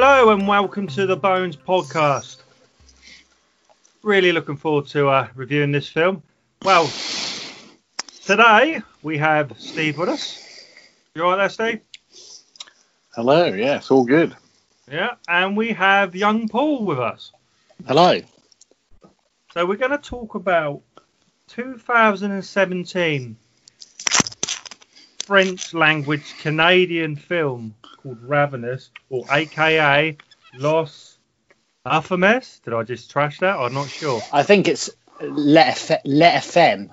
Hello and welcome to the Bones podcast. Really looking forward to uh, reviewing this film. Well, today we have Steve with us. You all right there, Steve? Hello, yes, all good. Yeah, and we have young Paul with us. Hello. So we're going to talk about 2017 French language Canadian film called Ravenous, or AKA Los Afames. Did I just trash that? I'm not sure. I think it's Let FM.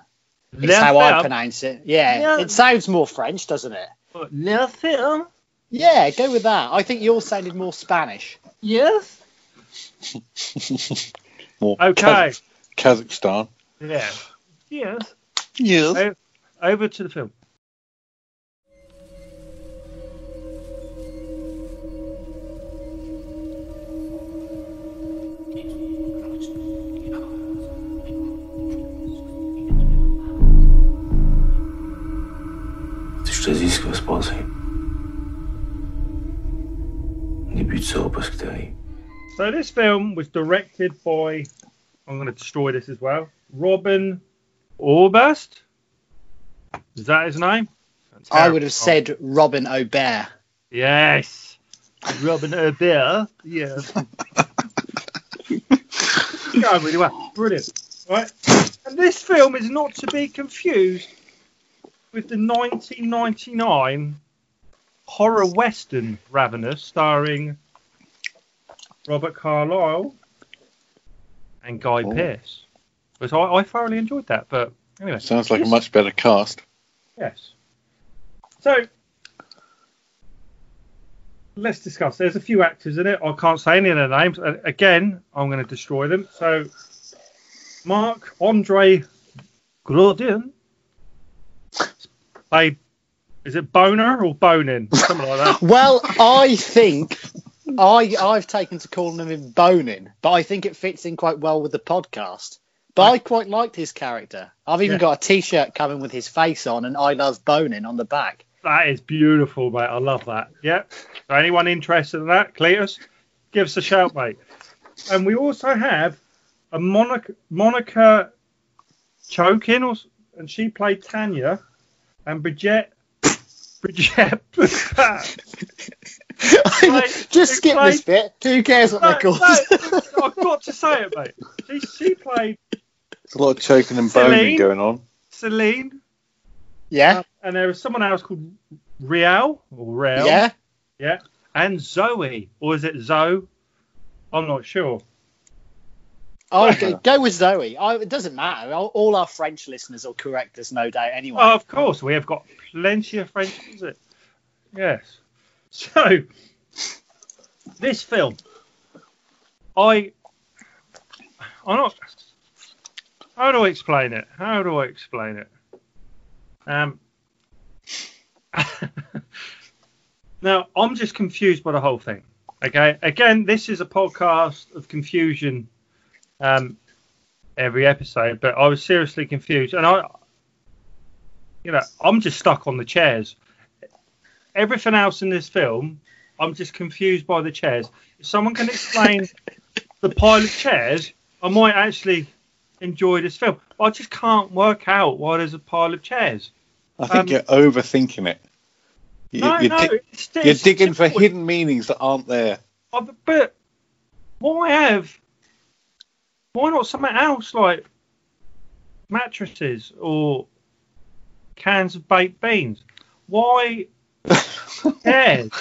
It's Le how I pronounce it. Yeah, Yeah. it sounds more French, doesn't it? Le Film? Yeah, go with that. I think yours sounded more Spanish. Yes. More Okay. Kaz- Kazakhstan. Yeah. Yes. Yes. O- Over to the film. Dis ce qui va. Au début, tu sauras pas ce qui t'arrive. So this film was directed by, I'm going to destroy this as well, Robin Orbast. Is that his name? I would have said Robin Aubert. Yes. Robin Orbert. Yes. Going really well. Brilliant. Right. And this film is not to be confused with the 1999 horror western Ravenous starring Robert Carlyle and Guy Oh. Pearce. Because I, I thoroughly enjoyed that. But anyway. Sounds like a much better cast. Yes. So let's discuss. There's a few actors in it. I can't say any of their names. Again, I'm going to destroy them. So Mark Andre Grodin Is it Boner or Bonin? Something like that. Well, I think I I've taken to calling him boning, but I think it fits in quite well with the podcast. But I quite liked his character. I've even Yeah. got a T-shirt coming with his face on and "I love boning" on the back. That is beautiful, mate. I love that. Yeah. So anyone interested in that, Cletus, give us a shout, mate. And we also have a Monica, Monica Chokin, or, and she played Tanya, and Bridget. Bridget. Right, Just skip explain- this bit. Who cares what No, they're called? no, I've got to say it, mate. She, she played There's a lot of choking and Celine? boning going on. Celine, yeah, um, and there was someone else called Riel, or Riel. yeah. Yeah. And Zoe, or is it Zoe? I'm not sure. Oh, okay, go with Zoe. I, it doesn't matter. All, all our French listeners will correct us, no doubt. Anyway, Oh, of course, we have got plenty of French music. Yes. So, this film, I, I'm not. How do I explain it? How do I explain it? Um. now, I'm just confused by the whole thing. Okay. Again, this is a podcast of confusion. Um, every episode, but I was seriously confused, and I, you know, I'm just stuck on the chairs. Everything else in this film, I'm just confused by the chairs. If someone can explain the pile of chairs, I might actually enjoy this film. I just can't work out why there's a pile of chairs. I think Um, you're overthinking it. You, No, you're, no, di- it's, you're it's digging for simple. hidden meanings that aren't there. But- but why have? Why not something else like mattresses or cans of baked beans? Why chairs?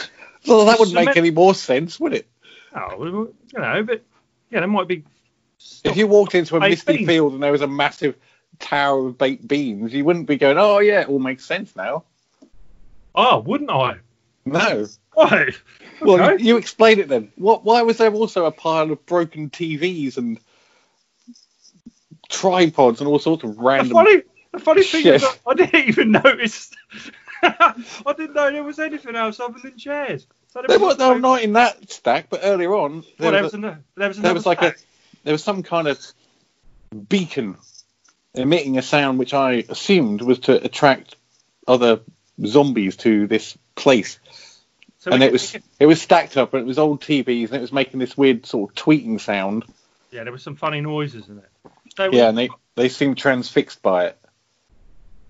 Well, that wouldn't make any more sense, would it? Oh, you know, but yeah, there might be. If you walked into a misty beans. field and there was a massive tower of baked beans, you wouldn't be going, "Oh yeah, it all makes sense now." Oh, wouldn't I? No. Why? Well, Okay. you, you explain it then. What? Why was there also a pile of broken TVs and tripods and all sorts of The random? funny, the funny thing is, I didn't even notice. I didn't know there was anything else other than chairs. So They were, was were not in that stack, but earlier on Well, there there was, was, a- there was, there was like a there was some kind of beacon emitting a sound which I assumed was to attract other zombies to this place. So and it was it was stacked up, and it was old TVs, and it was making this weird sort of tweeting sound. yeah, there were some funny noises in it. So Yeah, and they they seemed transfixed by it,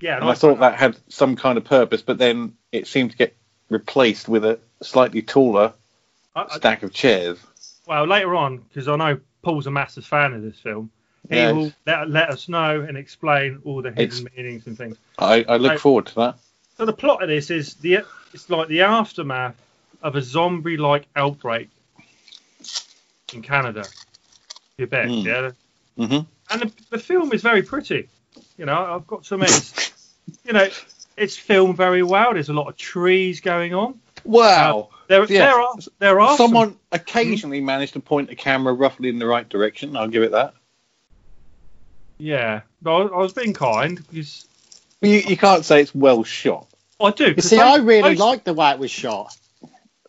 yeah, and I thought that had some kind of purpose, but then it seemed to get replaced with a slightly taller I, I, stack of chairs. well, later on, because I know Paul's a massive fan of this film, he Yes. will let, let us know and explain all the hidden It's- meanings and things. I, I look Right. forward to that. So the plot of this is the it's like the aftermath of a zombie-like outbreak in Canada, Quebec. Hmm. Yeah, hmm and the, the film is very pretty. You know, I've got some. It's, you know, it's filmed very well. There's a lot of trees going on. Wow. Uh, there, Yeah. there are there are some- Someone occasionally managed to point the camera roughly in the right direction. I'll give it that. yeah, but I, I was being kind because But you, you can't say it's well shot. I do. You see, those- I really like the way it was shot.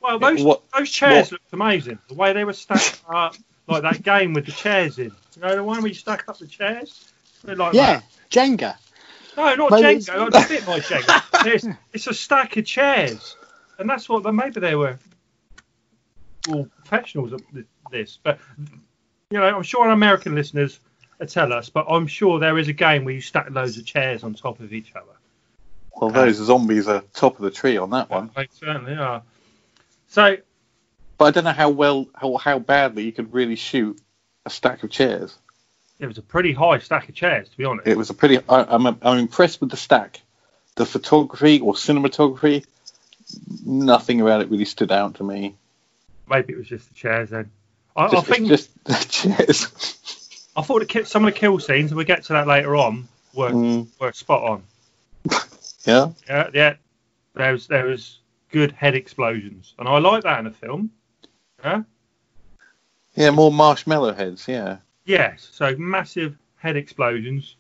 Well, those What- those chairs what- looked amazing. The way they were stacked up, like that game with the chairs in. You know, the one where you stack up the chairs. A bit Like Yeah, that. Jenga. No, not Well, it's- Jenga. It's a bit like Jenga. It's, it's a stack of chairs, and that's what. Maybe they were all professionals at this, but you know, I'm sure our American listeners will tell us. But I'm sure there is a game where you stack loads of chairs on top of each other. Well, those zombies are top of the tree on that one. They certainly are. So But I don't know how well, how, how badly you could really shoot a stack of chairs. it was a pretty high stack of chairs, to be honest. It was a pretty. I, I'm I'm impressed with the stack, the photography or cinematography. Nothing about it really stood out to me. Maybe it was just the chairs then. I, Just, I think just the chairs. I thought the some of the kill scenes, and we'll get to that later on, were Mm, were spot on. yeah. Yeah, yeah. There was there was good head explosions, and I like that in a film. Yeah. Yeah, more marshmallow heads. Yeah. Yes. So massive head explosions,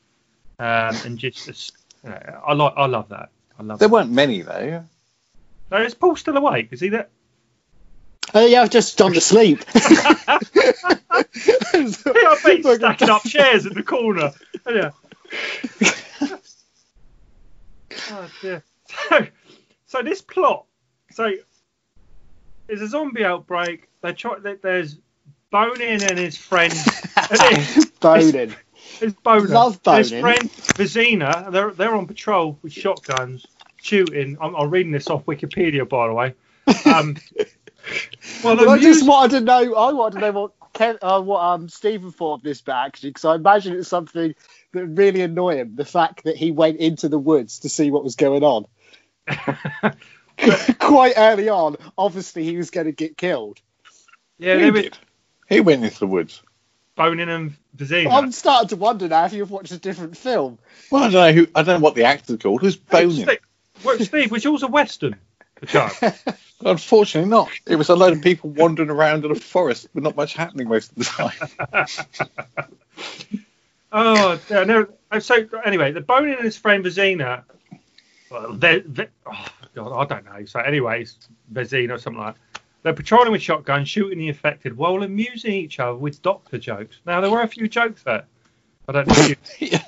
um, and just a s- you know, I like I love that. I love. There That. weren't many though. No, is Paul still awake? Is he there? Oh, yeah, I've just gone to sleep. I bet he's stacking up chairs in the corner. Yeah. oh dear. So, so this plot. So, there's a zombie outbreak. They try. there- There's Bonin and his friend. Boning. his boner. Love and His friend Vizina. They're they're on patrol with shotguns, shooting. I'm, I'm reading this off Wikipedia, by the way. Um, well, Well, I just mus- wanted to know. I wanted to know what Ken, uh, what um Stephen thought of this bit actually, because I imagine it's something that would really annoy him. The fact that he went into the woods to see what was going on quite early on. Obviously, he was going to get killed. yeah, Who they were did? He went into the woods. Bonin and Vizina. I'm starting to wonder now if you've watched a different film. Well, I don't know who. I don't know what the actor's called. Who's Hey, boning? Steve, well, Steve, was yours a western? The? Unfortunately, not. It was a load of people wandering around in a forest with not much happening most of the time. oh, yeah, no. oh, So anyway, the Bonin and his friend Vizina. Well, they, they, oh God, I don't know. So, anyways, Vizina or something like. that. They're patrolling with shotguns, shooting the infected, while amusing each other with doctor jokes. Now there were a few jokes there. I don't know. If you,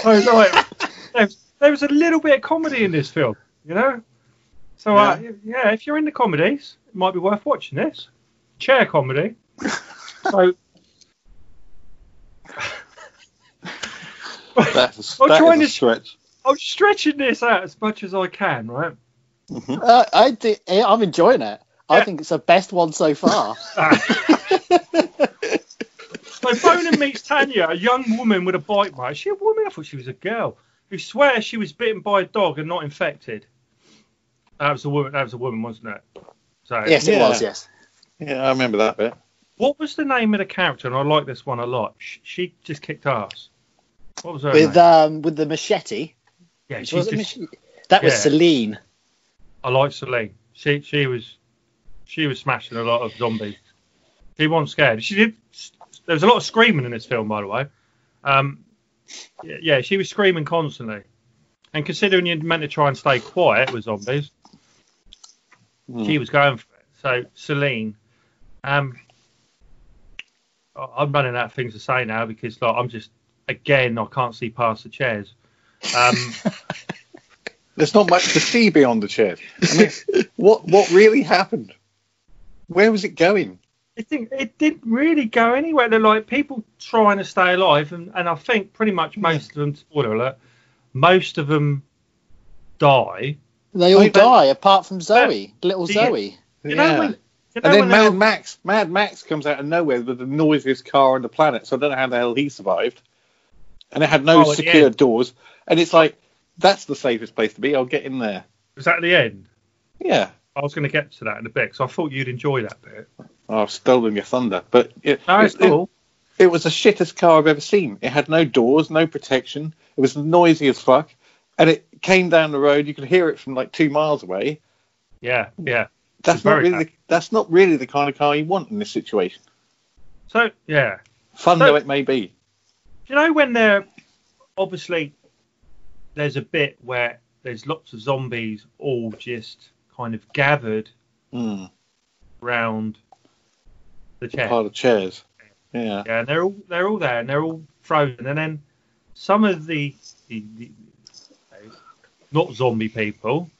oh, no, wait. there, there was a little bit of comedy in this film, you know. So uh, yeah, if you're into comedies, it might be worth watching this. Chair comedy. so That's, I'm that trying is a to- stretch. I'm stretching this out as much as I can, right? Uh, I thi- I'm enjoying it. I think it's the best one so far. So Bonin meets Tanya, a young woman with a bite mark. Is she a woman? I thought she was a girl. Who swears she was bitten by a dog and not infected. That was a woman. That was a woman, wasn't it? So yes, it Yeah. was. Yes. Yeah, I remember that bit. What was the name of the character? And I like this one a lot. She, she just kicked ass. What was her With name? um with the machete. yeah, she's Was just, mach- that was yeah. Celine. I like Celine. She she was she was smashing a lot of zombies. She wasn't scared. She did. There was a lot of screaming in this film, by the way. Um, yeah, yeah, she was screaming constantly. And considering you're meant to try and stay quiet with zombies, Hmm. she was going for it. So Celine, um, I- I'm running out of things to say now because like I'm just again I can't see past the chairs. Um, There's not much to see beyond the chairs. I mean, what what really happened? Where was it going? I think it didn't really go anywhere. They're like people trying to stay alive, and, and I think pretty much hmm. most of them, spoiler alert, most of them die. They all I- die apart from Zoe, little Do you- Zoe. You know when, you know and then when Mad all- Max, Mad Max comes out of nowhere with the noisiest car on the planet. So I don't know how the hell he survived. And it had no Oh, secure doors. And it's like that's the safest place to be. I'll get in there. was that the end? Yeah. I was going to get to that in a bit, so I thought you'd enjoy that bit. Oh, I've stolen your thunder. But it, No, it, it- cool. it was the shittest car I've ever seen. It had no doors, no protection. It was noisy as fuck. And it came down the road. You could hear it from like two miles away. Yeah, yeah. That's not really. The, that's not really the kind of car you want in this situation. So yeah, Fun So- though it may be. You know when they're obviously there's a bit where there's lots of zombies all just kind of gathered Mm. round the chair. Pile of chairs. Yeah. Yeah, and they're all they're all there and they're all frozen. And then some of the, the, the not zombie people,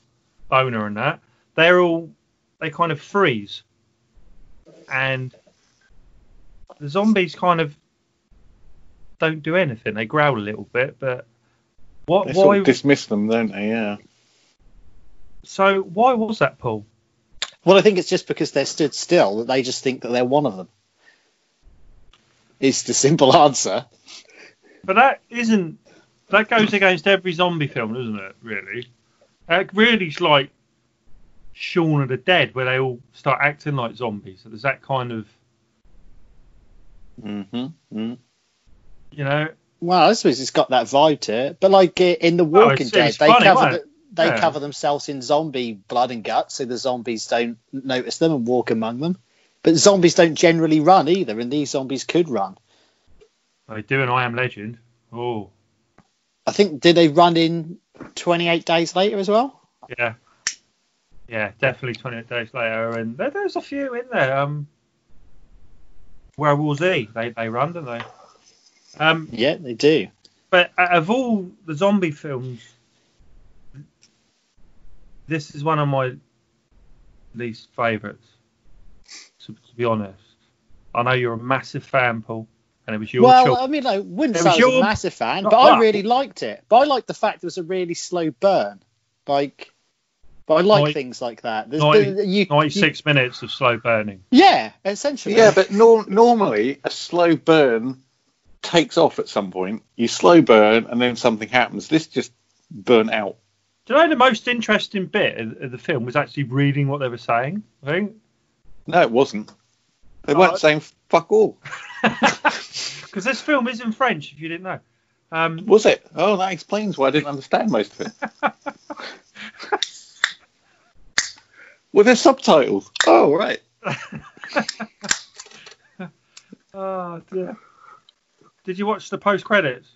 owner and that, they're all they kind of freeze. And the zombies kind of don't do anything. They growl a little bit, but what They sort why of dismiss them, don't they? Yeah. So why was that Paul? Well, I think it's just because they're stood still that they just think that they're one of them. It's the simple answer. But that isn't. That goes against every zombie film, doesn't it? Really. It really is like Shaun of the Dead, where they all start acting like zombies. So there's that kind of, Mm-hmm. Mm. you know. Well, I suppose it's got that vibe to it. But like uh, in The Walking it's- Dead, they funny, cover wasn't the, they Yeah. cover themselves in zombie blood and guts, so the zombies don't notice them and walk among them. But zombies don't generally run either, and these zombies could run. They do an I Am Legend. Oh, I think did they run in 28 days later as well? yeah, yeah, definitely. 28 days later, and there, there's a few in there. Um, War Z, they they run, don't they? Um, Yeah, they do. But out of all the zombie films, this is one of my least favourites. To, to be honest, I know you're a massive fan, Paul, and it was your well, choice. I mean, I wouldn't It say I was was a massive fan, Not but I that. really liked it. But I liked the fact it was a really slow burn. Like, but I like Ninety- things like that. There's, ninety- the- you- 96 minutes of slow burning. yeah, essentially. Yeah, but nor- normally a slow burn takes off at some point. You slow burn and then something happens. This just burnt out. Do you know the most interesting bit of, of the film was actually reading what they were saying? I think No, it wasn't. They Oh, weren't saying fuck all. because this film is in French. If you didn't know, um, Was it? Oh, that explains why I didn't understand most of it. Well, there's subtitles. Oh, right. oh dear. Did you watch the post credits?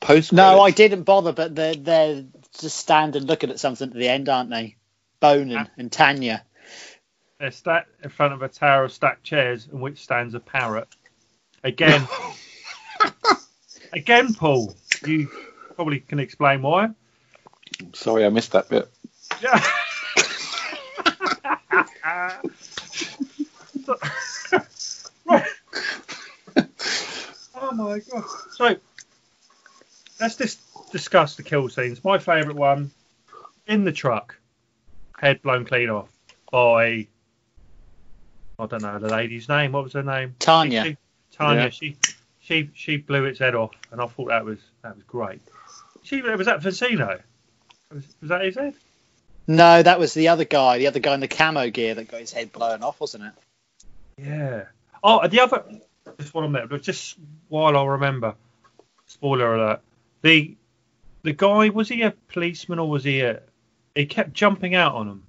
Post. No, I didn't bother, but they're they're just standing looking at something at the end, aren't they? Bonin Ah. and Tanya. They're sat in front of a tower of stacked chairs in which stands a parrot. Again, again, Paul, you probably can explain why. Sorry, I missed that bit. Yeah. Oh my god. So let's just discuss the kill scenes. My favourite one in the truck, head blown clean off by I don't know the lady's name. What was her name? Tanya. She- Tanya. Yeah. She she she blew its head off, and I thought that was that was great. She was that Vicino. Was, was that his head? No, that was the other guy, the other guy in the camo gear that got his head blown off, wasn't it? Yeah. Oh, the other, just one on there, but just while I remember, spoiler alert, the the guy was he a policeman or was he a? He kept jumping out on him.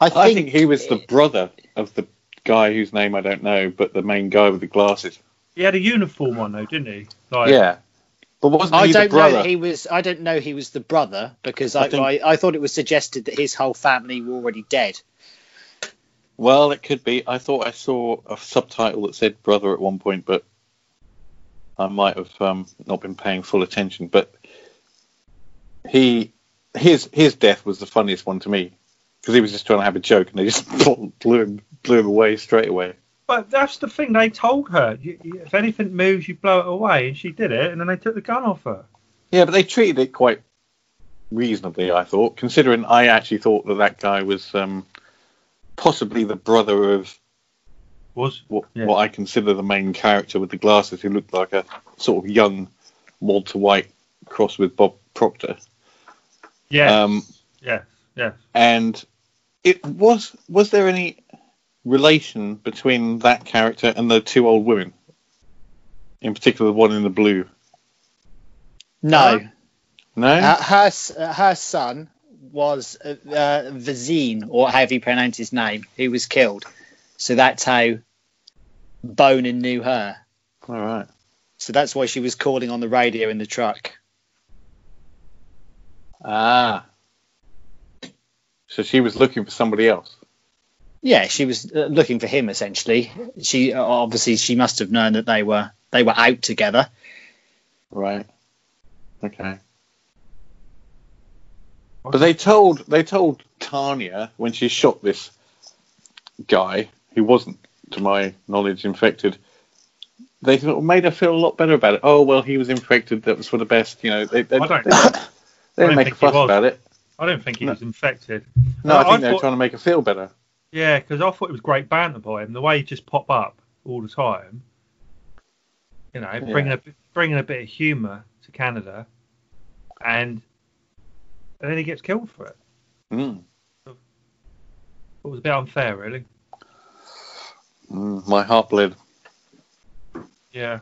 I I think, think he was the brother of the guy whose name I don't know, but the main guy with the glasses. He had a uniform on though, didn't he? Like, yeah. But wasn't I he don't the know brother? that he was. I don't know he was the brother because I I, think- I, I thought it was suggested that his whole family were already dead. Well, it could be. I thought I saw a subtitle that said brother at one point, but I might have um, not been paying full attention. But he his his death was the funniest one to me because he was just trying to have a joke and they just blew him blew him away straight away. But that's the thing. They told her, you, you, if anything moves, you blow it away, and she did it, and then they took the gun off her. Yeah, but they treated it quite reasonably, I thought, considering I actually thought that that guy was um, possibly the brother of Was what, Yeah. what I consider the main character with the glasses, who looked like a sort of young Walter White crossed with Bob Proctor. Yeah, Um, yes, yes. and it was was there any relation between that character and the two old women? In particular, the one in the blue. No, No. uh, her uh, her son was uh, uh, Vazine, or however you pronounce his name, who was killed. So that's how Bonin knew her. All right. So that's why she was calling on the radio in the truck. Ah. So she was looking for somebody else. Yeah, she was uh, looking for him essentially. She uh, obviously she must have known that they were they were out together. Right. Okay. But they told they told Tanya when she shot this guy who wasn't, to my knowledge, infected. They sort of made her feel a lot better about it. Oh well, he was infected. That was for the best. You know, they they, I don't- they, they don't didn't make a fuss about it. I don't think he No. was infected. No, I- I think I they were thought- trying to make her feel better. Yeah, because I thought it was great banter by him. The way he just pop up all the time. You know, bringing a bringing a bit of humour to Canada, and and then he gets killed for it. Mm. It was a bit unfair, really. Mm, my heart bled. Yeah.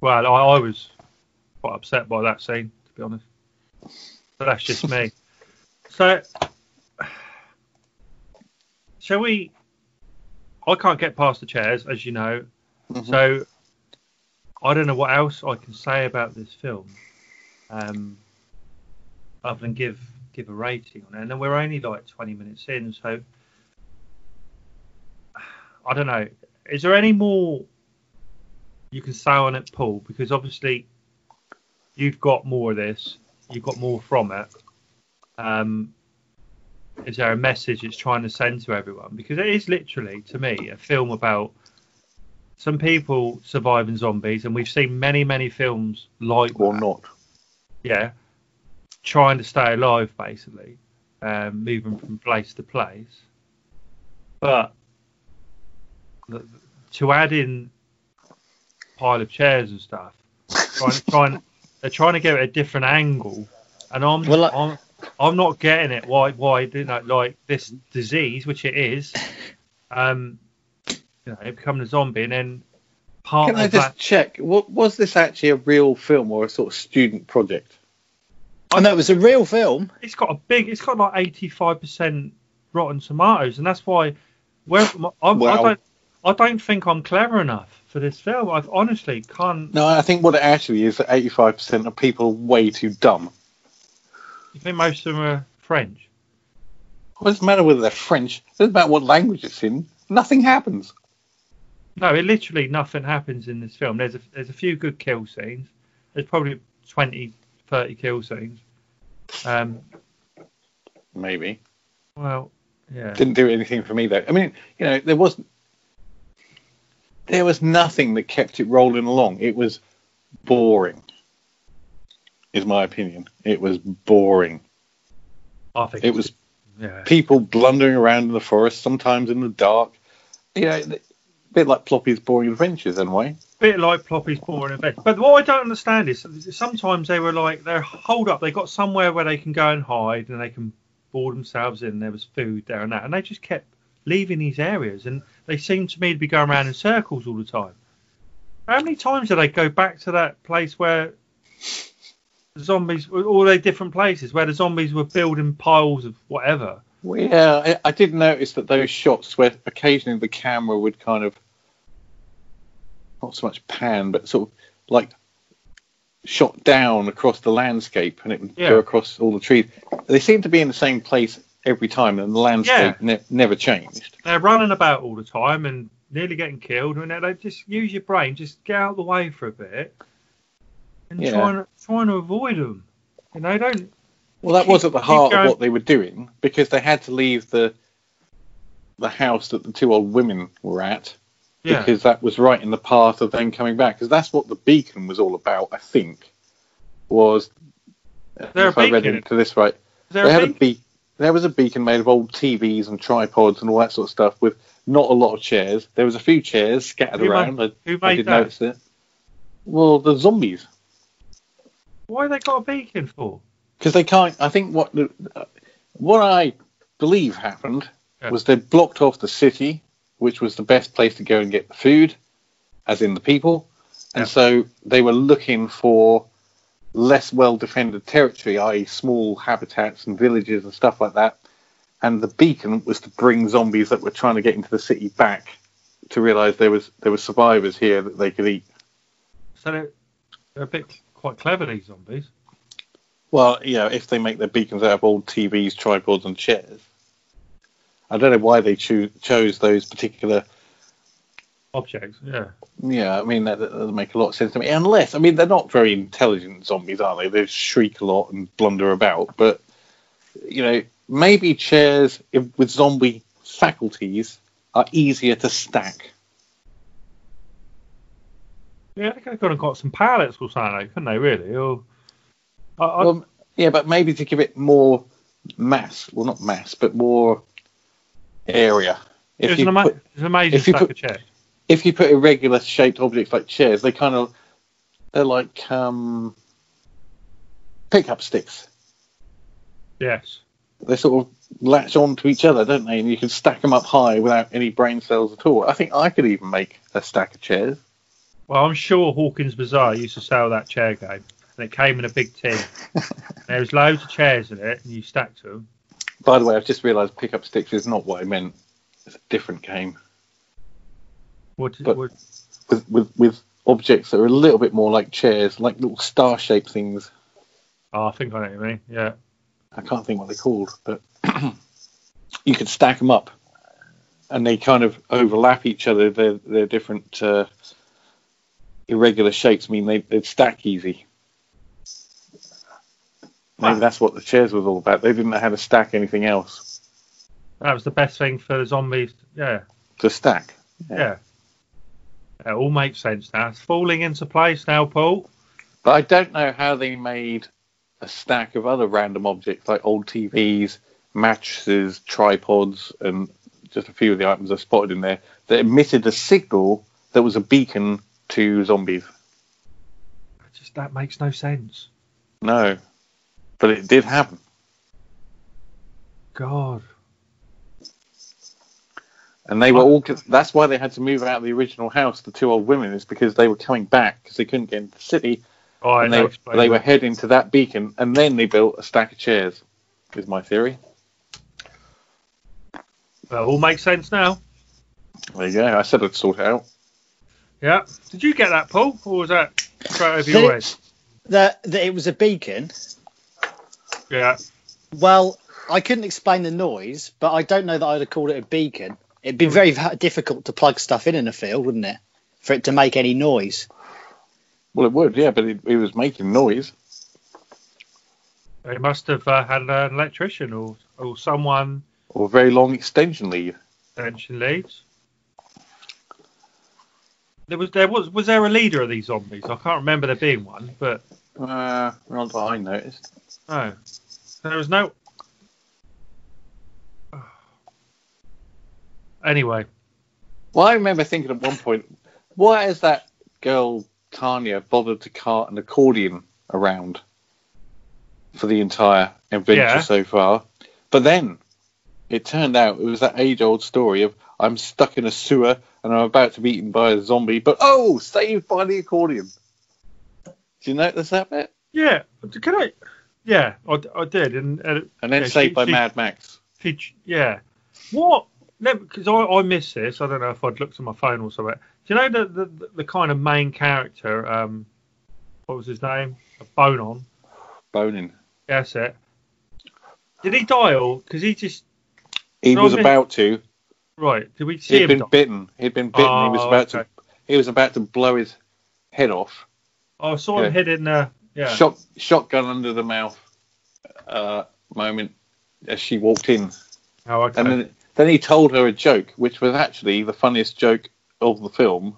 Well, I, I was quite upset by that scene, to be honest. But that's just me. So, shall we? I can't get past the chairs, as you know. Mhm. So, I don't know what else I can say about this film, um, other than give give a rating on it. And then we're only like 20 minutes in, so I don't know. Is there any more you can say on it, Paul? Because obviously you've got more of this, you've got more from it. Um, is there a message it's trying to send to everyone? Because it is literally, to me, a film about some people surviving zombies, and we've seen many, many films like Or that not. yeah, trying to stay alive basically, um, moving from place to place. But to add in pile of chairs and stuff, trying, trying they're trying to get a different angle, and I'm Well, I- I'm, I'm not getting it. Why why do that like this disease, which it is, um, you know, it becoming a zombie, and then part Can I just that. check? What was this actually a real film or a sort of student project? I know it was a real film. it's got a big it's got like 85% rotten tomatoes and that's why where I, I don't I don't think I'm clever enough for this film I honestly can't No, I think what it actually is that 85% of people are way too dumb. I think most of them are French What does it matter whether they're French? It doesn't matter what language it's in. Nothing happens. no it literally nothing happens in this film there's a, there's a few good kill scenes there's probably 20 30 kill scenes um Maybe. well yeah Didn't do anything for me though. I mean, you know, there was there was nothing that kept it rolling along. It was boring. Is my opinion. It was boring. I think It was yeah people blundering around in the forest, sometimes in the dark. You know, a bit like Ploppy's Boring Adventures in a way. bit like Ploppy's Boring Adventures. But what I don't understand is sometimes they were like they're hold up. They got somewhere where they can go and hide and they can board themselves in. There was food there and that, and they just kept leaving these areas, and they seem to me to be going around in circles all the time. How many times do they go back to that place where the zombies, were all the different places where the zombies were building piles of whatever? Well, yeah, I, I did notice that those shots where occasionally the camera would kind of not so much pan, but sort of like shot down across the landscape, and it would Yeah. go across all the trees. They seem to be in the same place every time, and the landscape ne- never changed. they're running about all the time and nearly getting killed, and they just use your brain, just get out of the way for a bit, and Yeah. trying trying to avoid them. You know, don't Well, that Keep- was at the heart going. of what they were doing because they had to leave the the house that the two old women were at Yeah. because that was right in the path of them coming back. Because that's what the beacon was all about, I think. Was if I read beacon? into this right, they a had a beacon? There was a beacon made of old TVs and tripods and all that sort of stuff with not a lot of chairs. There was a few chairs scattered Who around. made- I, who I made did that? notice it. Well, the zombies. Why they got a beacon for? because they can't. I think what what I believe happened Yeah. was they blocked off the city, which was the best place to go and get the food, as in the people, and Yeah. so they were looking for less well defended territory, i.e., small habitats and villages and stuff like that. And the beacon was to bring zombies that were trying to get into the city back to realise there was there were survivors here that they could eat. So they're, they're a bit quite clever, these zombies. Well, you know, if they make their beacons out of old TVs, tripods, and chairs. I don't know why they choo- chose those particular. Objects, yeah. Yeah, I mean that, doesn't make a lot of sense to me. Unless, I mean, they're not very intelligent zombies, are they? They shriek a lot and blunder about. But you know, maybe chairs if, with zombie faculties are easier to stack. Yeah, they could have got some pallets or something, couldn't they, really? Or, I, I, Well, yeah, but maybe to give it more mass. Well, not mass, but more area. it, was you an ama- put- it was an amazing if stack put- of chairs. If you put irregular shaped objects like chairs, they kind of they're like um, pickup sticks. Yes. They sort of latch on to each other, don't they? And you can stack them up high without any brain cells at all. I think I could even make a stack of chairs. Well, I'm sure Hawkins Bazaar used to sell that chair game, and it came in a big tin. there was loads of chairs in it, and you stacked them. By the way, I've just realised pickup sticks is not what I meant. It's a different game What, But- what, with with, with objects that are a little bit more like chairs, like little star shaped things. oh, I think I know what you mean. Yeah. I can't think what they're called, but you could stack them up, and they kind of overlap each other. They're they're different uh, irregular shapes. Mean, they they'd stack easy. Maybe that's what the chairs was all about. They didn't know how to stack anything else. That was the best thing for the zombies. Yeah. To stack. Yeah. It all makes sense now. It's falling into place now, Paul. But I don't know how they made a stack of other random objects like old TVs, mattresses, tripods, and just a few of the items I spotted in there that emitted a signal that was a beacon to zombies. Just that makes no sense. No, but it did happen. God. And they were all. That's why they had to move out of the original house. The two old women is because they were coming back because they couldn't get into the city, oh, All right, and that they, explains they it. were heading to that beacon, and then they built a stack of chairs. Is my theory. Well, all makes sense now. There you go. I said I'd sort it out. Yeah. Did you get that, Paul, or was that straight over your it- head? That, that it was a beacon. Yeah. Well, I couldn't explain the noise, but I don't know that I'd have called it a beacon. It'd be very difficult to plug stuff in in a field, wouldn't it? For it to make any noise. Well, it would, yeah, but it, it was making noise. They must have uh, had an electrician or, or someone or a very long extension lead. mention leads. There was there was was there a leader of these zombies? I can't remember there being one, but Uh, not that I noticed. no, there was no. Anyway, Well, I remember thinking at one point, why is that girl Tanya bothered to cart an accordion around for the entire adventure Yeah. so far? But then it turned out it was that age-old story of I'm stuck in a sewer and I'm about to be eaten by a zombie, but oh, saved by the accordion. Do you notice that bit? yeah, can I? Yeah, I, I did, and, and And then Yeah, saved she- by she- Mad Max. She, yeah. What? Because I, I missed this. I don't know if I'd looked at my phone or something. Do you know the, the, the kind of main character? Um, what was his name? Bonon. Boning. That's it. Did he die or? Because he just. He was about to. Right. Did we see He'd him been die? bitten. He'd been bitten. he was Oh, about okay. to. He was about to blow his head off. Oh, I saw him Yeah. hit in. Uh, yeah. Shot, shotgun under the mouth, uh, moment as she walked in, Oh, okay. and then then he told her a joke, which was actually the funniest joke of the film,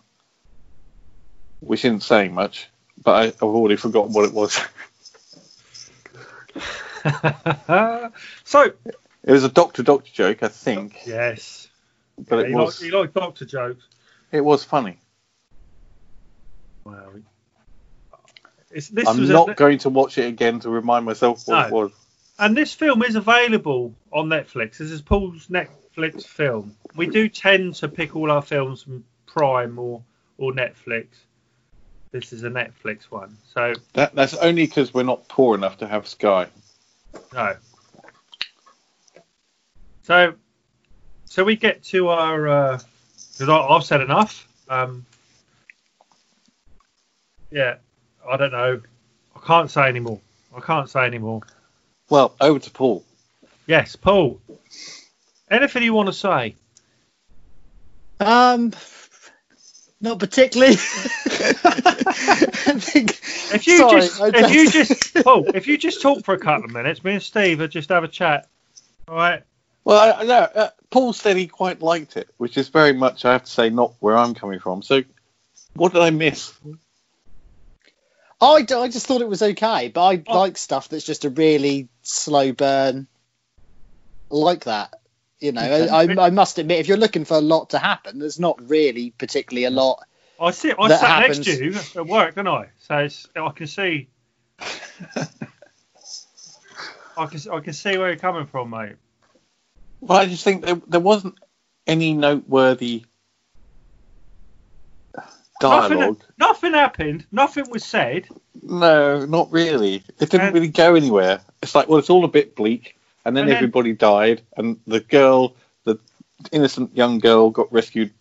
which isn't saying much, but I, I've already forgotten what it was. so It was a Doctor Doctor joke, I think, yes, but Yeah, it he, was liked, he liked doctor jokes. it was funny. This I'm was not a, going to watch it again to remind myself what it was. and this film is available on Netflix. This is Paul's Netflix film. We do tend to pick all our films from Prime or or Netflix. This is a Netflix one, so That that's only because we're not poor enough to have Sky. no. So, so we get to our because I I've said enough. Um, yeah, I don't know. I can't say anymore. I can't say anymore. Well, over to Paul. Yes, Paul. Anything you want to say? Um, not particularly. I think. If you Sorry, just, I if you just, Paul, if you just talk for a couple of minutes, me and Steve would just have a chat. All right. Well, I, I know uh, Paul said he quite liked it, which is very much, I have to say, not where I'm coming from. So, what did I miss? I, d- I just thought it was okay, but I Oh. like stuff that's just a really slow burn, like that. You know, I, I, I must admit, if you're looking for a lot to happen, there's not really particularly a lot. I see. I That sat next to you at work, didn't I? So it's, I can see. I can I can see where you're coming from, mate. Well, I just think there, there wasn't any noteworthy dialogue. Nothing, nothing happened. Nothing was said. No, not really. It didn't And- really go anywhere. It's like, well, it's all a bit bleak, and then And then- everybody died, and the girl, the innocent young girl, got rescued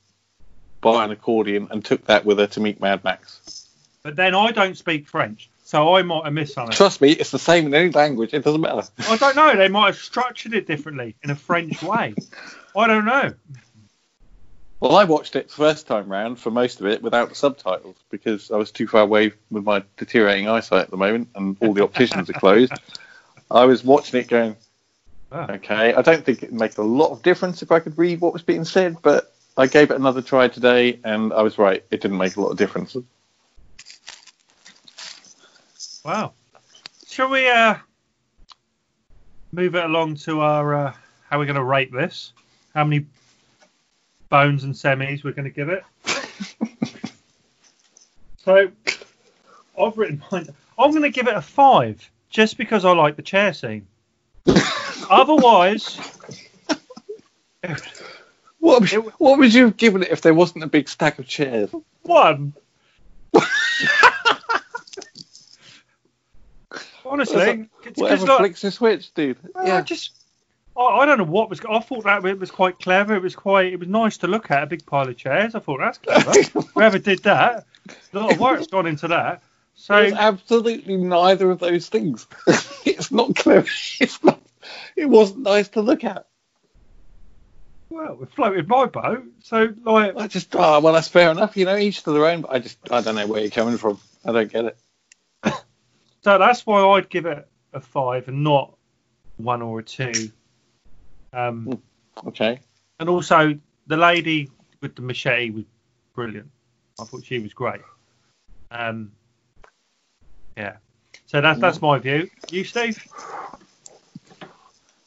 by an accordion and took that with her to meet Mad Max. But then I don't speak French, so I might have missed something. Trust me, it's the same in any language. It doesn't matter. I don't know. They might have structured it differently in a French way. I don't know. Well, I watched it first time round for most of it without the subtitles because I was too far away with my deteriorating eyesight at the moment, and all the opticians are closed. I was watching it going, Ah. okay, I don't think it'd make a lot of difference if I could read what was being said, but I gave it another try today, and I was right. It didn't make a lot of difference. Wow. Shall we uh, move it along to our uh, how we're going to rate this? How many bones and semis we're going to give it? so, I've written mine. I'm going to give it a five, just because I like the chair scene. Otherwise, What, would- what would you have given it if there wasn't a big stack of chairs? one. Honestly, it's 'cause Whatever like- flicks the switch, dude. Well, I just I, I don't know what was. I thought that it was quite clever. It was quite. It was nice to look at a big pile of chairs. I thought that's clever. Whoever did that, a lot of work's gone into that. So absolutely neither of those things. it's not clever. It's not. It wasn't nice to look at. well, it floated my boat. So like, I just, oh, well, that's fair enough. You know, each to their own. But I just, I don't know where you're coming from. I don't get it. so that's why I'd give it a five and not one or a two. Um, Okay. and also the lady with the machete was brilliant. I thought she was great. Um, yeah. So that's that's my view. You, Steve?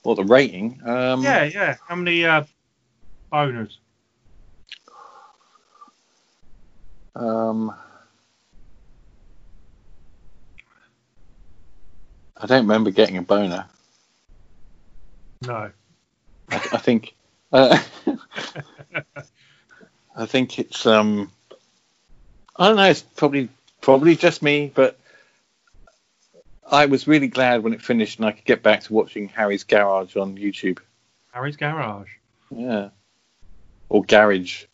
Well, the rating. Um, Yeah, yeah. How many uh, owners? Um, I don't remember getting a boner. No. I, I think. Uh, I think it's. Um, I don't know. It's probably probably just me, but I was really glad when it finished and I could get back to watching Harry's Garage on YouTube. Harry's Garage. Yeah. Or Garage.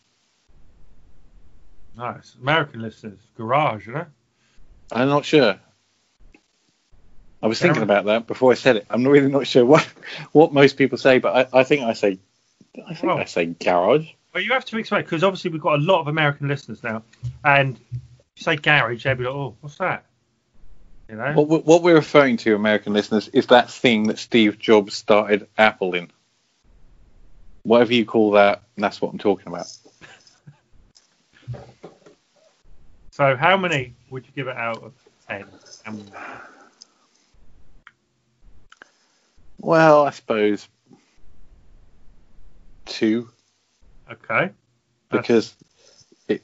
Nice. American listeners. Garage, you know? I'm not sure. I was thinking about that before I said it. I'm really not sure what what most people say, but I, I think I say I think Well- I say garage. Well, you have to expect, because obviously we've got a lot of American listeners now. And if you say garage, they'll be like, oh, what's that? You know. What, what we're referring to, American listeners, is that thing that Steve Jobs started Apple in. Whatever you call that, that's what I'm talking about. So how many would you give it out of ten? And Well, I suppose two, okay. because it,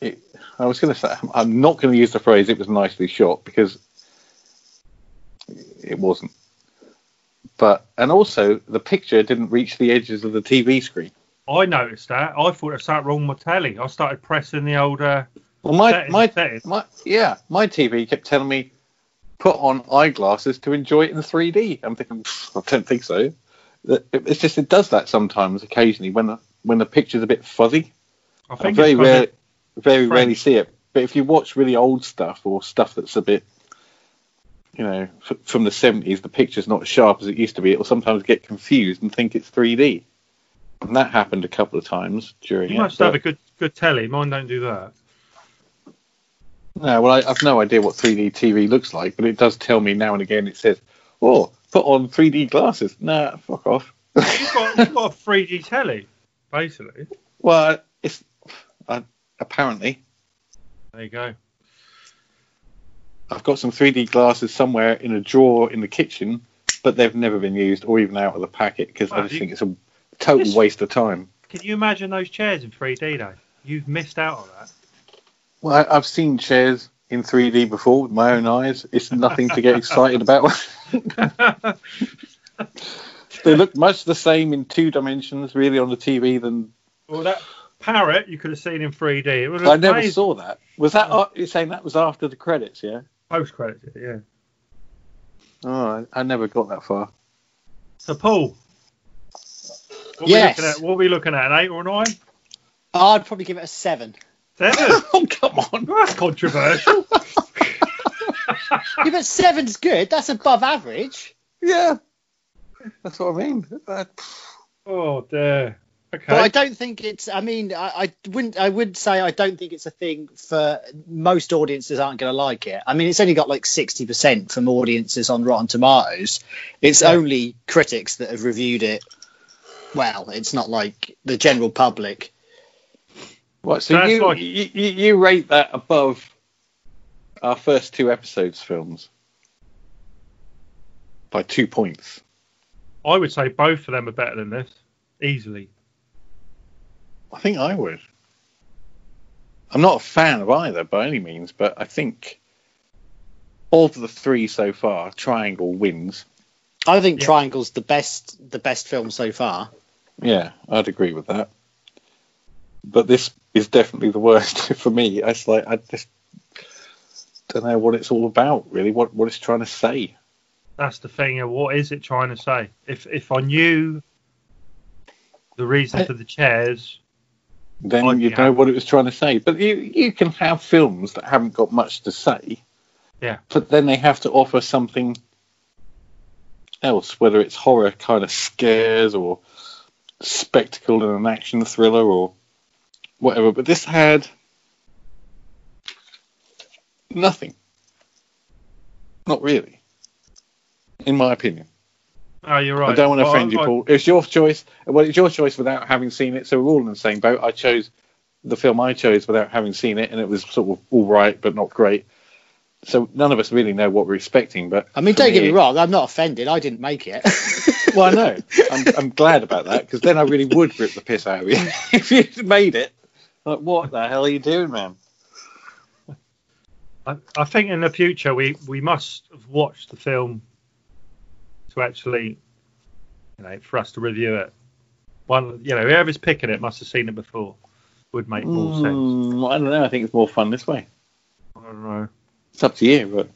it. I was going to say, I'm not going to use the phrase "it was nicely shot" because it wasn't. But and also the picture didn't reach the edges of the TV screen. I noticed that. I thought it sat wrong with my telly. I started pressing the old uh, Well, my settings, my settings. My yeah, my TV kept telling me put on eyeglasses to enjoy it in 3D. I'm thinking, I don't think so. It's just it does that sometimes, occasionally when the when the picture's a bit fuzzy. I I think very rare, very French. rarely see it. But if you watch really old stuff or stuff that's a bit, you know, f- from the 70s, the picture's not as sharp as it used to be. It'll sometimes get confused and think it's 3D. And that happened a couple of times during you it. must but- have a good good telly. Mine don't do that. No, well, I, I've no idea what 3D TV looks like, but it does tell me now and again. It says, "Oh, put on 3D glasses." Nah, fuck off. You've got, you've got a 3D telly, basically. well, it's uh, apparently There you go. I've got some 3D glasses somewhere in a drawer in the kitchen, but they've never been used or even out of the packet because I just you- think it's a total Yes. waste of time. Can you imagine those chairs in 3D though? You've missed out on that. Well, I, I've seen chairs in 3D before with my own eyes. It's nothing to get excited about. they look much the same in two dimensions, really, on the TV than well, that parrot you could have seen in 3D. It was I never amazing. saw that. Was that uh, you're saying that was after the credits? Yeah. Post credits. Yeah. Oh, I, I never got that far. So Paul, what Yes. we looking at? What are we looking at? An eight or a nine? I'd probably give it a seven. Seven. oh come on! That's controversial. Yeah, but seven's good. That's above average. Yeah, that's what I mean. Oh dear. Okay. But I don't think it's. I mean, I, I wouldn't. I would say I don't think it's a thing for most audiences. Aren't going to like it. I mean, it's only got like sixty percent from audiences on Rotten Tomatoes. It's Yeah. only critics that have reviewed it. Well, it's not like the general public. what? So you, like- you you you rate that above our first two episodes films by two points. I would say both of them are better than this, easily. I think I would. I'm not a fan of either by any means, but I think of the three so far, Triangle wins. I think Yeah. Triangle's the best. The best film so far. Yeah, I'd agree with that. But this is definitely the worst for me. It's like I just don't know what it's all about, really. What what it's trying to say. That's the thing. uh, What is it trying to say? If if I knew the reason I- for the chairs, Then you'd yeah. know what it was trying to say. But you you can have films that haven't got much to say. Yeah. But then they have to offer something else, whether it's horror kind of scares or spectacle and an action thriller or whatever. But this had nothing. Not really. In my opinion. Oh, you're right. I don't want to Well, offend you, I- Paul. It's your choice. Well, it's your choice without having seen it, so we're all in the same boat. I chose the film I chose without having seen it, and it was sort of all right, but not great. So none of us really know what we're expecting. But I mean, don't get me wrong. I'm not offended. I didn't make it. Well, I know. I'm, I'm glad about that because then I really would rip the piss out of you if you'd made it. Like, what the hell are you doing, man? I, I think in the future we, we must have watched the film to actually, you know, for us to review it. One, you know, whoever's picking it must have seen it before. Would make more sense. Mm, I don't know. I think it's more fun this way. I don't know. It's up to you, but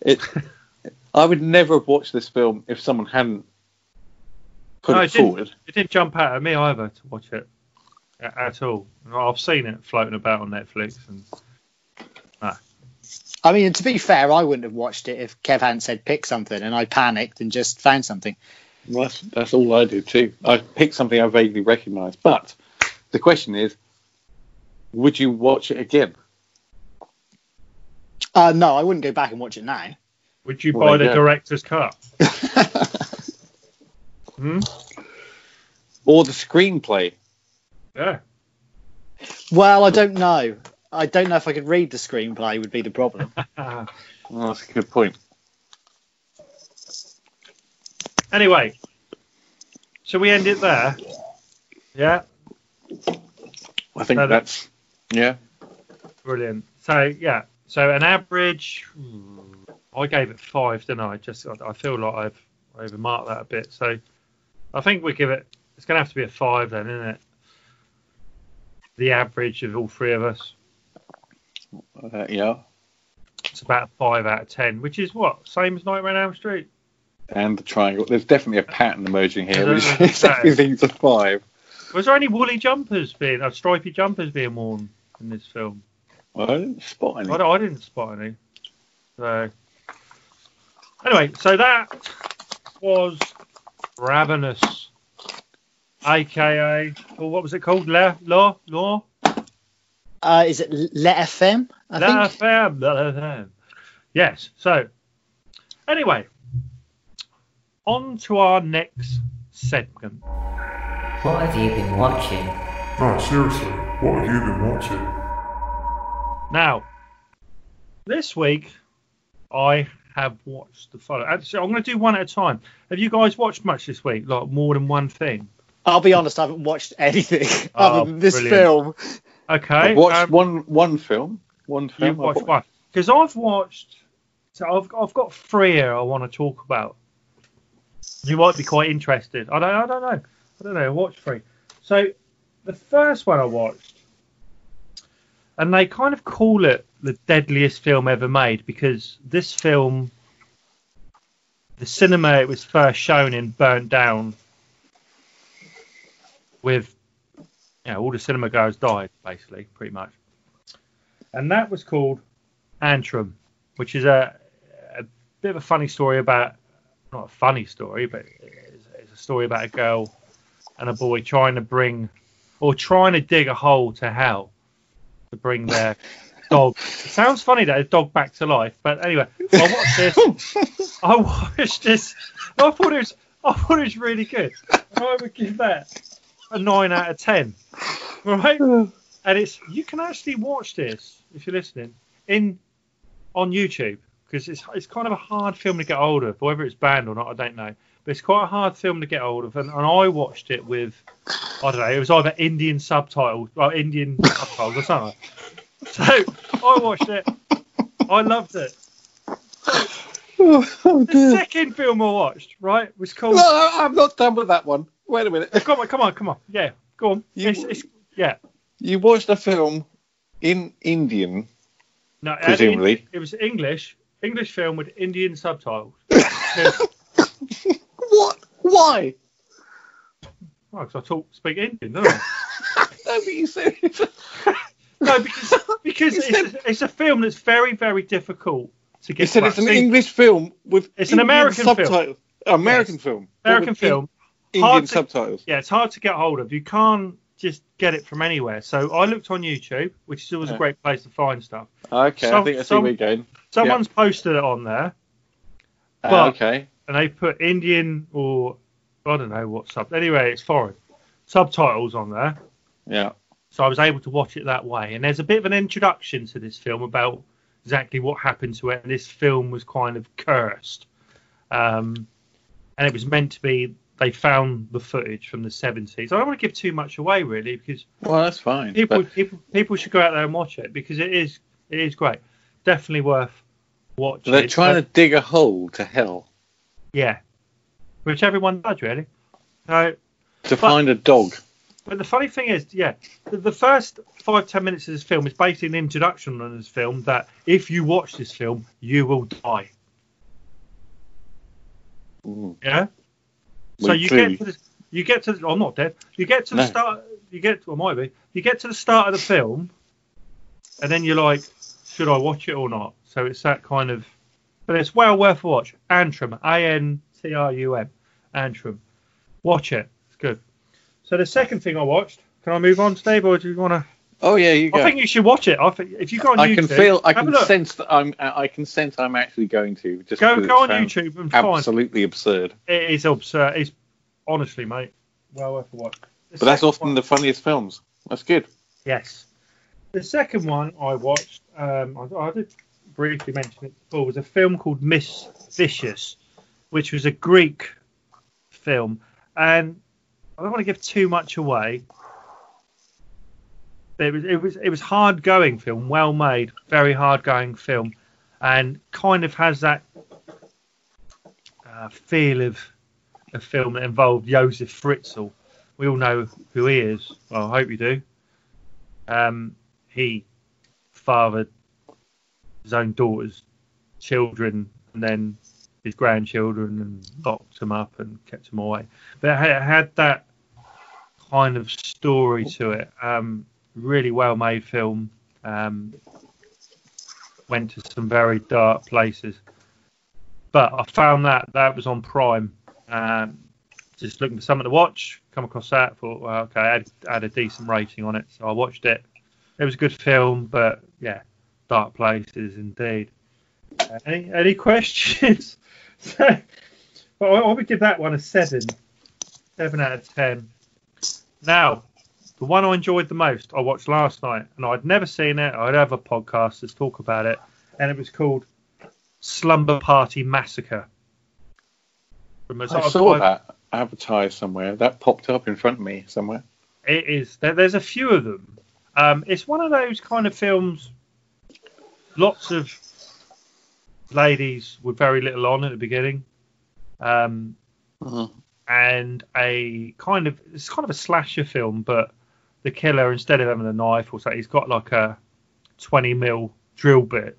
it. I would never have watched this film if someone hadn't put No, it it forward. It didn't jump out at me either to watch it at all. I've seen it floating about on Netflix, and I mean, to be fair, I wouldn't have watched it if Kev hadn't said pick something, and I panicked and just found something. Well, that's, that's all I do too. I picked something I vaguely recognise. But the question is, would you watch it again? Uh, no, I wouldn't go back and watch it now. Would you Well, buy there the go. director's cut? Hmm? or the screenplay. Yeah. Well, I don't know. I don't know if I could read the screenplay. Would be the problem. Oh, that's a good point. Anyway, so we end it there. Yeah, I think No, that- that's yeah. brilliant. So yeah, so an average. hmm, I gave it five, didn't I? Just I I feel like I've overmarked that a bit. So I think we give it. It's going to have to be a five then, isn't it? The average of all three of us. Uh, yeah. It's about five out of ten, which is what same as Nightmare on Elm Street. And the triangle. There's definitely a pattern emerging here, which is what to say. everything's a five. Was there any woolly jumpers being, or stripy jumpers being worn in this film? Well, I didn't spot any. I, I didn't spot any. So anyway, so that was Ravenous, aka, or what was it called? La Law Law Uh, is it Let FM? I La think. Femme, La Femme. Yes. So anyway, on to our next segment. What have you been watching? No, seriously, what have you been watching? Now, this week I have watched the following. Actually, I'm going to do one at a time. Have you guys watched much this week? Like more than one thing? I'll be honest. I haven't watched anything Oh, other than this brilliant. film. Okay. I've watched um, one one film. One film. You've I've watched one because I've watched. So I've I've got three here I want to talk about. You might be quite interested. I don't I don't know. I don't know. Watch three. So the first one I watched, and they kind of call it the deadliest film ever made because this film, the cinema it was first shown in, burnt down. With, you know, all the cinema goers died basically, pretty much and that was called Antrum, which is a, a bit of a funny story about not a funny story, but it's, it's a story about a girl and a boy trying to bring or trying to dig a hole to hell to bring their dog. It sounds funny that a dog back to life, but anyway, I watched this. I watched this. I thought it was. I thought it was really good. I would give that a nine out of ten. Right? and it's you can actually watch this if you're listening in on YouTube because it's it's kind of a hard film to get hold of. Whether it's banned or not, I don't know. But it's quite a hard film to get hold of, and, and I watched it with I don't know. It was either Indian subtitles, well, Indian subtitles or something. So I watched it. I loved it. Oh, The second film I watched, right, was called. No, I'm not done with that one. Wait a minute. Come on, come on, come on. Yeah, go on. You- It's, it's, yeah. You watched a film in Indian. No, Presumably. In- it was English, English film with Indian subtitles. What? Why? well, 'cause I talk speak Indian, don't I? No, but you said No, because because it's, it's a film that's very very difficult to get. you said it's an see, English film with It's an Indian American film. American Yes. film. American film. Indian to- subtitles. Yeah, it's hard to get hold of. You can't just get it from anywhere. So I looked on YouTube, which is always a great place to find stuff. Okay, I think I see some- where you're going. Someone's posted it on there, Ah, But- okay. and they put Indian or I don't know what sub. Anyway, it's foreign subtitles on there. Yeah. So I was able to watch it that way. And there's a bit of an introduction to this film about exactly what happened to it. And this film was kind of cursed. Um, and it was meant to be, they found the footage from the 70s. I don't want to give too much away, really, because Well, that's fine. people, but people, people should go out there and watch it because it is, it is great. Definitely worth watching. they're trying to dig a hole to hell Yeah. Which everyone does, really. So, to find a dog. But the funny thing is, yeah, the, the first five ten minutes of this film is basically an introduction on this film. That if you watch this film, you will die. Mm. Yeah. So you get to the, you get to. The, I'm not dead. You get to the No. start. You get. Well, might be. You get to the start of the film, and then you're like, should I watch it or not? So it's that kind of. But it's well worth a watch. Antrum, A N T R U M, Antrum. Watch it. It's good. So the second thing I watched. Can I move on, Steve, or do you want to? Oh yeah, you go. I think you should watch it. I think if you go on I YouTube, can feel, I can sense that I'm, I can sense I'm actually going to. Just Go go on YouTube and find. Absolutely absurd. It is absurd. It's honestly, mate, well worth a watch. The But that's often one- the funniest films. That's good. Yes. The second one I watched, um, I, I did briefly mention it before, was a film called Miss Vicious, which was a Greek film. And I don't want to give too much away. It was it was it was hard going film, well made, very hard going film, and kind of has that uh, feel of a film that involved Josef Fritzl. We all know who he is. Well, I hope you do. Um, he fathered his own daughter's children and then his grandchildren and locked them up and kept them away. But it had that kind of story to it. Um, really well made film. Um, went to some very dark places. But I found that that was on Prime. Um, just looking for something to watch, come across that, thought, well, okay, I had, had a decent rating on it, so I watched it. It was a good film, but yeah, dark places indeed. Uh, any any questions? so, well, I I would give that one a seven, seven out of ten. Now, the one I enjoyed the most, I watched last night, and I'd never seen it. I'd have a podcasters talk about it, and it was called Slumber Party Massacre. I saw that advertised somewhere. That popped up in front of me somewhere. It is. There, there's a few of them. Um, it's one of those kind of films. Lots of ladies with very little on at the beginning, um, and a kind of it's kind of a slasher film, but the killer instead of having a knife or something, he's got like a 20 mil drill bit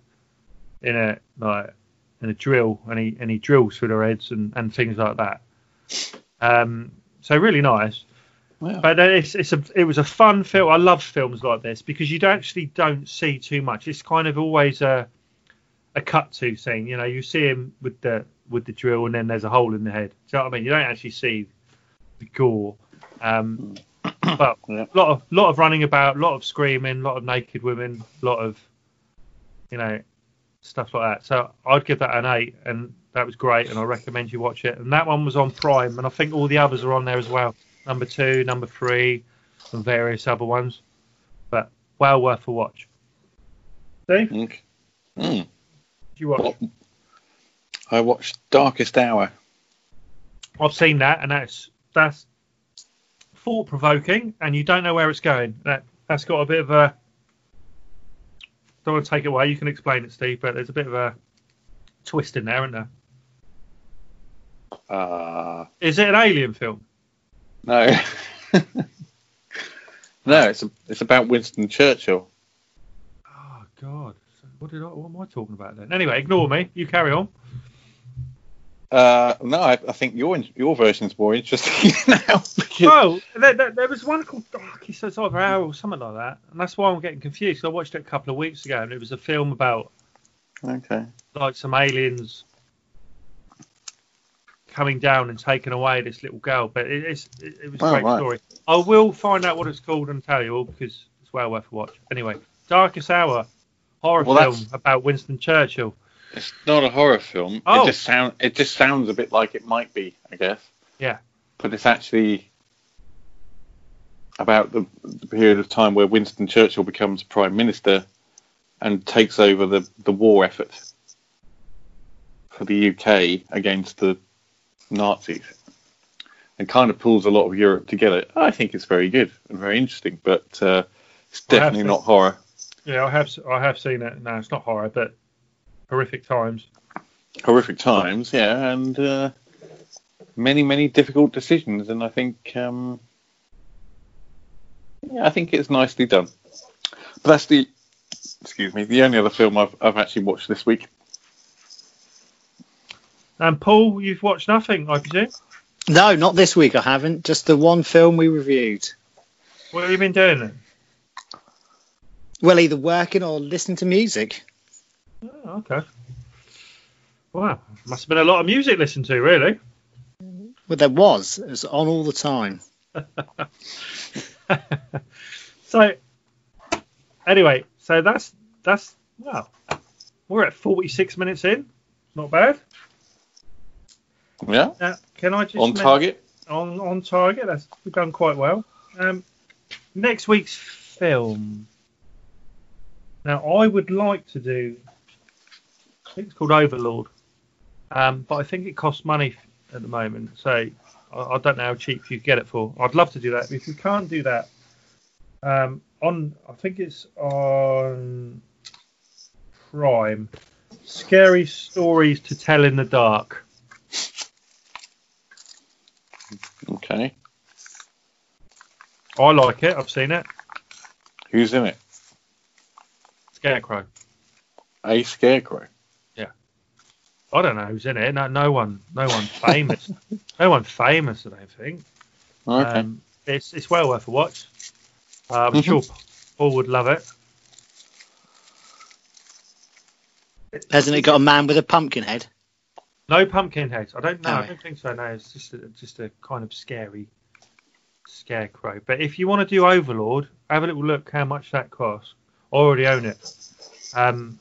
in a like in a drill, and he and he drills through their heads and, and things like that. Um, so really nice. Wow. But it's, it's a it was a fun film. I love films like this because you don't- actually don't see too much. It's kind of always a a cut to scene. You know, you see him with the with the drill, and then there's a hole in the head. Do you know what I mean? You don't actually see the gore. Um, but Yeah. lot of lot of running about, lot of screaming, lot of naked women, lot of you know stuff like that. So I'd give that an eight, and that was great, and I recommend you watch it. And that one was on Prime, and I think all the others are on there as well. Number two, number three, and various other ones. But well worth a watch. Steve, did Mm. you watch? Well, I watched Darkest Hour. I've seen that, and that's that's thought provoking, and you don't know where it's going. That that's got a bit of a. Don't want to take it away. You can explain it, Steve, but there's a bit of a twist in there, isn't there? Uh, Is it an alien film? no. no, it's a, it's about Winston Churchill. Oh God! What did I? What am I talking about then? Anyway, ignore me. You carry on. Uh, no, I, I think your your version's more interesting now. Oh, there, there, there was one called Darkest It's Over Hour or something like that, and that's why I'm getting confused. I watched it a couple of weeks ago, and it was a film about Okay. like some aliens coming down and taking away this little girl. But it, it's it, it was a Oh, great right. story. I will find out what it's called and tell you all because it's well worth a watch. Anyway, Darkest Hour, horror Well, film that's- about Winston Churchill. It's not a horror film. Oh. It just sound it just sounds a bit like it might be, I guess. Yeah. But it's actually about the, the period of time where Winston Churchill becomes prime minister and takes over the, the war effort for the UK against the Nazis. And kind of pulls a lot of Europe together. I think it's very good and very interesting, but uh, it's definitely not horror. Yeah, I have I have seen it. No, it's not horror, but horrific times. horrific times, yeah, and uh, many, many difficult decisions. And I think, um, yeah, I think it's nicely done. But that's the, excuse me, the only other film I've, I've actually watched this week. And Paul, you've watched nothing, I presume. No, not this week. I haven't. Just the one film we reviewed. What have you been doing then? Well, either working or listening to music. Oh, okay. Wow, must have been a lot of music listened to, really. Well, there was. It was on all the time. so, anyway, so that's that's well, we're at 46 minutes in. Not bad. Yeah, Now, can I just on target. on on target? That's we've done quite well. Um, next week's film. Now, I would like to do. I think it's called Overlord, um, but I think it costs money at the moment, so I, I don't know how cheap you get it for. I'd love to do that. But if you can't do that, um, on I think it's on Prime. Scary stories to tell in the dark. Okay, I like it. I've seen it. who's in it? Scarecrow. A scarecrow. I don't know who's in it. No, no one, no one famous. no one famous. I don't think. Okay. Um, it's it's well worth a watch. Uh, I'm Mhm. sure Paul would love it. Hasn't it got a man with a pumpkin head? No pumpkin heads. I don't know. I don't think so. No, it's just a, just a kind of scary scarecrow. But if you want to do Overlord, have a little look how much that costs. I already own it. Um,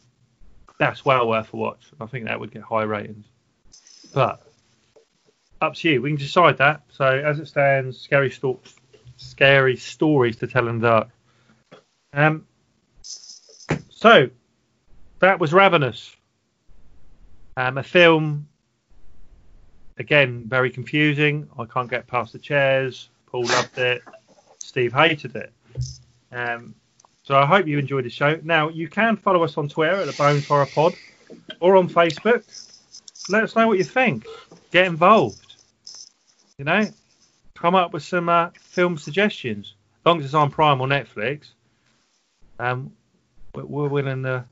that's well worth a watch. I think that would get high ratings. But up to you. We can decide that. So as it stands, scary sto- scary stories to tell in the dark. Um, so that was Ravenous. Um, a film, again, very confusing. I can't get past the chairs. Paul loved it. Steve hated it. Um, so I hope you enjoyed the show. Now, you can follow us on Twitter at the Bones Horror Pod or on Facebook. Let us know what you think. Get involved. You know, come up with some uh, film suggestions. As long as it's on Prime or Netflix, um, we're, we're willing to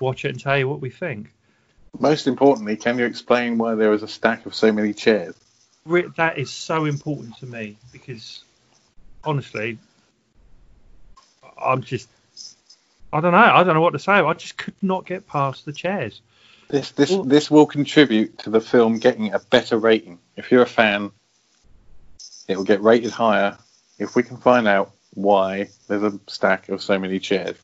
watch it and tell you what we think. Most importantly, can you explain why there is a stack of so many chairs? That is so important to me because honestly, I'm just I don't know. I don't know what to say. I just could not get past the chairs. This this Well- this will contribute to the film getting a better rating. If you're a fan, it will get rated higher if we can find out why there's a stack of so many chairs.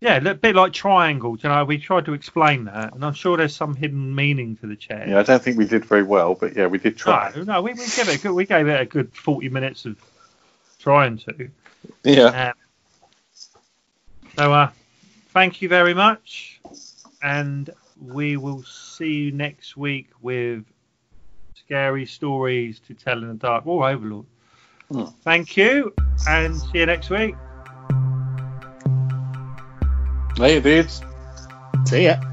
Yeah, a bit like triangles. You know, we tried to explain that, and I'm sure there's some hidden meaning to the chair. Yeah, I don't think we did very well, but yeah, we did try. No, no, we, we gave it a good, we gave it a good 40 minutes of trying to. Yeah. Um, so, uh, thank you very much, and we will see you next week with scary stories to tell in the dark or Overlord. Hmm. Thank you, and see you next week. Hey, dudes. See ya.